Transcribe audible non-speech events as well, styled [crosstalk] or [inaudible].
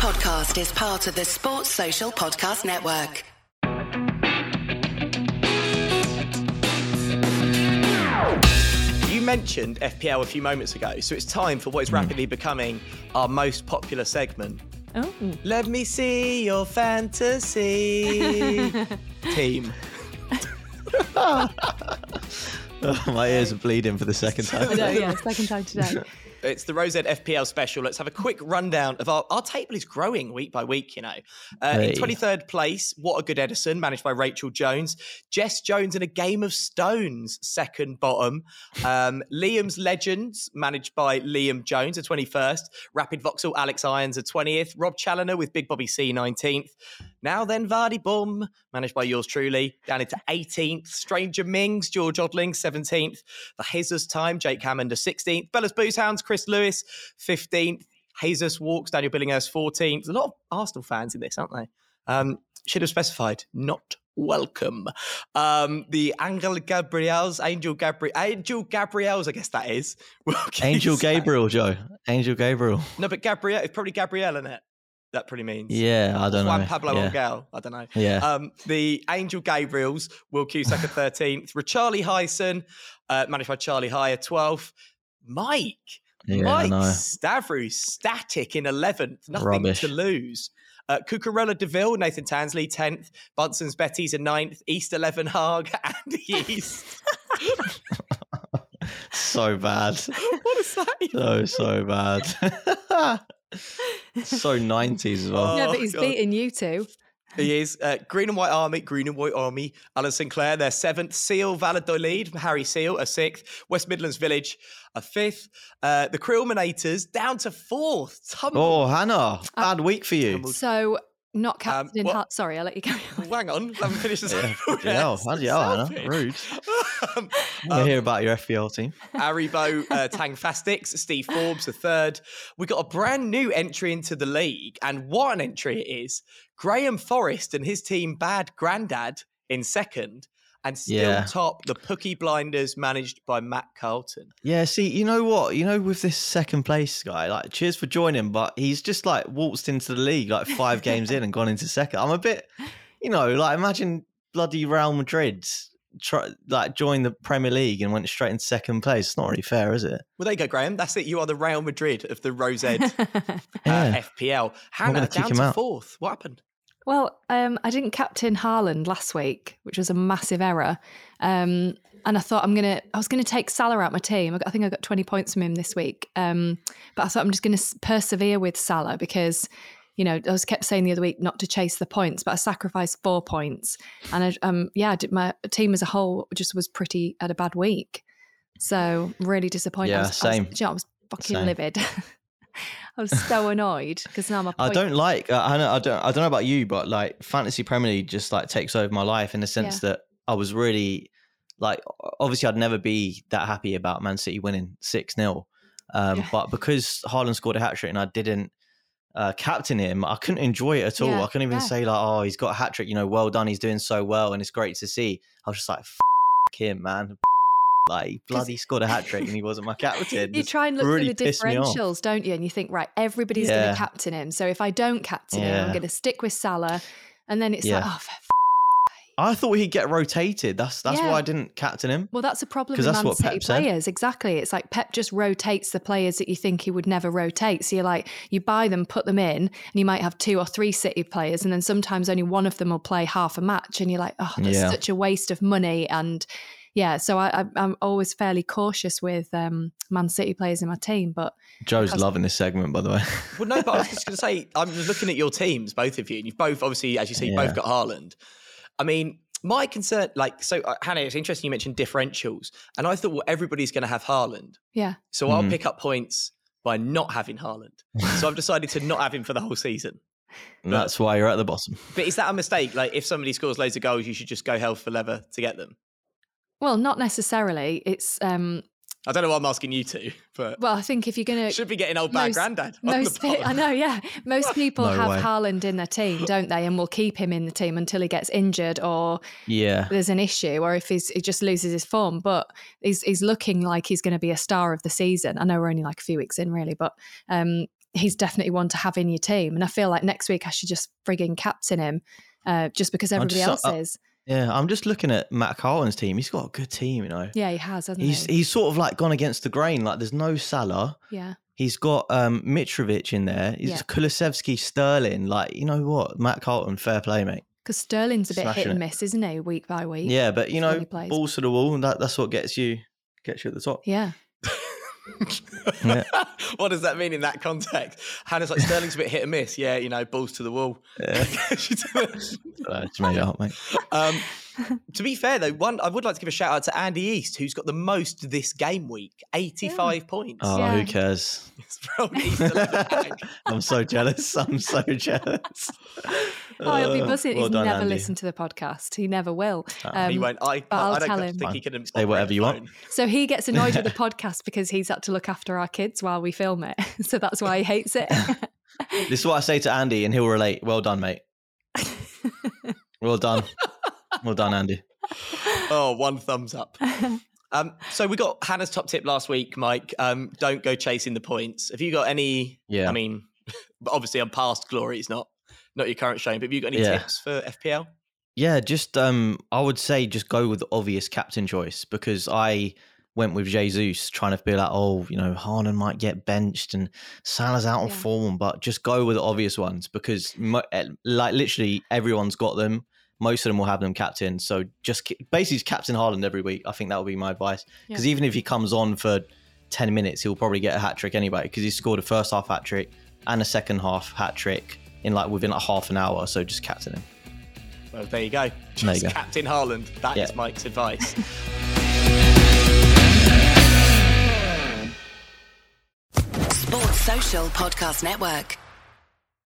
podcast is part of the Sports Social Podcast Network. You mentioned FPL a few moments ago, so it's time for what is hmm. rapidly becoming our most popular segment. Oh. Let me see your fantasy [laughs] team. [laughs] Oh, [laughs] my ears are bleeding for the second [laughs] time. I know, yeah, second time today. [laughs] It's the Rosette FPL special. Let's have a quick rundown of our, our table is growing week by week, you know. Uh, Hey. In 23rd place, What a Good Edison, managed by Rachel Jones. Jess Jones in a Game of Stones, second bottom. Um, Liam's Legends, managed by Liam Jones, a 21st. Rapid Voxel, Alex Irons, a 20th. Rob Challoner with Big Bobby C, 19th. Now then, Vardy Bum, managed by yours truly, down into 18th. Stranger Mings, George Odling, 17th. The Jesus Time, Jake Hammond, a 16th. Bella's Booze Hounds, Chris Lewis, 15th. Jesus Walks, Daniel Billinghurst, 14th. There's a lot of Arsenal fans in this, aren't they? Um, should have specified, not welcome. Um, the Angel Gabriels, Angel Gabriel, Angel Gabriels, I guess that is. [laughs] Angel Gabriel, Joe. Angel Gabriel. No, but Gabriel, it's probably Gabrielle, isn't it? That pretty means. Yeah, I don't know. Juan know. Pablo yeah. Angel. I don't know. Yeah. Um, the Angel Gabriels, Will Cusack at [laughs] 13th. Richarlie Hyson, uh, managed by Charlie High at 12th. Mike. Yeah, Mike. Stavrou, static in 11th. Nothing Rubbish. to lose. Uh, Cucurella Deville, Nathan Tansley, 10th. Bunsen's Betty's a 9th. East 11 Haag, [laughs] and East. [laughs] so bad. what is that? even? So, so bad. So 90s as well. [laughs] yeah, Oh, but he's God. beating you two. He is. Uh, Green and White Army, Green and White Army, Alan Sinclair, their seventh. Seal, Valladolid, Harry Seal, a sixth. West Midlands Village, a fifth. Uh, the Creelminators down to fourth. Tumble. Oh, Hannah, bad week for you. Tumbled. So, not captain in what- heart. Sorry, I'll let you [laughs] carry on. Well, hang on, let me finish this. Yeah, bloody hell, bloody hell, Hannah. Rude. [laughs] um, I want to hear about your FPL team. Aribo uh, Tang Fastix, Steve Forbes, the third. We got a brand new entry into the league, and what an entry it is! Graham Forrest and his team, Bad Grandad, in second, and still Yeah. top the Pookie Blinders, managed by Matt Carlton. Yeah, see, you know what? You know, with this second place guy, like, cheers for joining, but he's just like waltzed into the league like five games in and gone into second. I'm a bit, you know, like, imagine bloody Real Madrid try, like joined the Premier League and went straight into second place. It's not really fair, is it? Well, there you go, Graham. That's it. You are the Real Madrid of the Rosed [laughs] uh, Yeah. FPL. Hannah down to out. fourth. What happened? Well, um, I didn't captain Haaland last week, which was a massive error. Um, and I thought I'm gonna, I was gonna take Salah out my team. I, got, I think I got 20 points from him this week. Um, but I thought I'm just gonna persevere with Salah because, you know, I was kept saying the other week not to chase the points, but I sacrificed four points, and I, um, yeah, did, my team as a whole just was pretty had a bad week. So really disappointed. I Yeah, was, I was- same. do you know, I was fucking Same. livid. [laughs] [laughs] I was so annoyed because now my I point- don't like. Uh, I know. I don't. I don't know about you, but like fantasy Premier League just like takes over my life in the sense that I was really like. Obviously, I'd never be that happy about Man City winning six 0 um, Yeah. But because Haaland scored a hat trick and I didn't uh, captain him, I couldn't enjoy it at all. Yeah, I couldn't even yeah. say like, "Oh, he's got a hat trick." You know, well done. He's doing so well, and it's great to see. I was just like, F- him, man. Like he bloody scored a hat trick and he wasn't my captain. [laughs] You try and look really for the pissed me off. differentials, don't you? And you think, right, everybody's going to captain him. So if I don't captain him, I'm going to stick with Salah. And then it's like, Yeah. oh, for f- I thought he'd get rotated. That's that's Yeah. why I didn't captain him. well, that's a problem with that's Man what City Pep said. Exactly. It's like Pep just rotates the players that you think he would never rotate. So you're like, you buy them, put them in, and you might have two or three City players, and then sometimes only one of them will play half a match, and you're like, oh, that's Yeah. such a waste of money. And yeah, so I, I, I'm always fairly cautious with um, Man City players in my team, but Joe's loving this segment, by the way. [laughs] Well, no, but I was just going to say, I'm just looking at your teams, both of you, and you've both, obviously, as you say, you've Yeah. both got Haaland. I mean, my concern, like, so uh, Hannah, it's interesting you mentioned differentials, and I thought, well, everybody's going to have Haaland, yeah. so I'll Mhm. pick up points by not having Haaland. so I've decided to not have him for the whole season. And that's why you're at the bottom. But is that a mistake? Like, if somebody scores loads of goals, you should just go hell for leather to get them. Well, not necessarily. It's um I don't know why I'm asking you to, but well, I think if you're gonna should be getting old bad most- granddad. on the most pe- I know, yeah. Most [laughs] people No have way. Haaland in their team, don't they? And will keep him in the team until he gets injured or Yeah. there's an issue or if he's, he just loses his form. But he's he's looking like he's going to be a star of the season. I know we're only like a few weeks in, really, but um, he's definitely one to have in your team. And I feel like next week I should just frigging captain him, uh, just because everybody just- else uh, is. Yeah, I'm just looking at Matt Carlton's team. He's got a good team, you know. Yeah, he has, hasn't He's he? he's sort of like gone against the grain. Like there's no Salah. yeah, He's got um Mitrovic in there. He's Yeah. Kulusevski, Sterling. Like you know what, Matt Carlton, fair play, mate. because Sterling's a bit hit and miss, isn't he? Week by week. Yeah, but you know, balls to the wall. That that's what gets you gets you at the top. Yeah. Yeah. [laughs] what does that mean in that context? Hannah's like Sterling's a bit hit and miss. Yeah, you know, balls to the wall. Yeah. [laughs] Uh, it's made up, mate. um, to be fair though, one I would like to give a shout out to Andy East, who's got the most this game week, eighty-five points. Oh, Yeah. who cares? It's from East of the [laughs] bag. I'm so jealous. I'm so jealous. Oh, he'll be Uh, buzzing. well He's done, never Andy. listened to the podcast. He never will. Ah, he Um, won't. I, but I'll I don't tell think him. he can Say whatever you want. So he gets annoyed with the [laughs] podcast because he's had to look after our kids while we film it. [laughs] So that's why he hates it. [laughs] This is what I say to Andy, and he'll relate. Well done, mate. Well done. Well done, Andy. Oh, one thumbs up. Um, so we got Hannah's top tip last week, Mike. Um, don't go chasing the points. Have you got any? Yeah. I mean, obviously, I'm past glory. It's not not your current showing. But have you got any Yeah. tips for FPL? Yeah, just um, I would say just go with the obvious captain choice because I went with Jesus trying to be like, oh, you know, Haaland might get benched and Salah's out on Yeah. form, but just go with the obvious ones because mo- eh, like literally everyone's got them. Most of them will have them captain. So just ki- basically just captain Haaland every week. I think that would be my advice because even if he comes on for 10 minutes, he'll probably get a hat trick anyway because he scored a first half hat trick and a second half hat trick in like within like half an hour. So just captain him. Well, there you go. There Just you go. Captain Haaland. That is Yeah. Mike's advice. [laughs] Sports Social Podcast Network.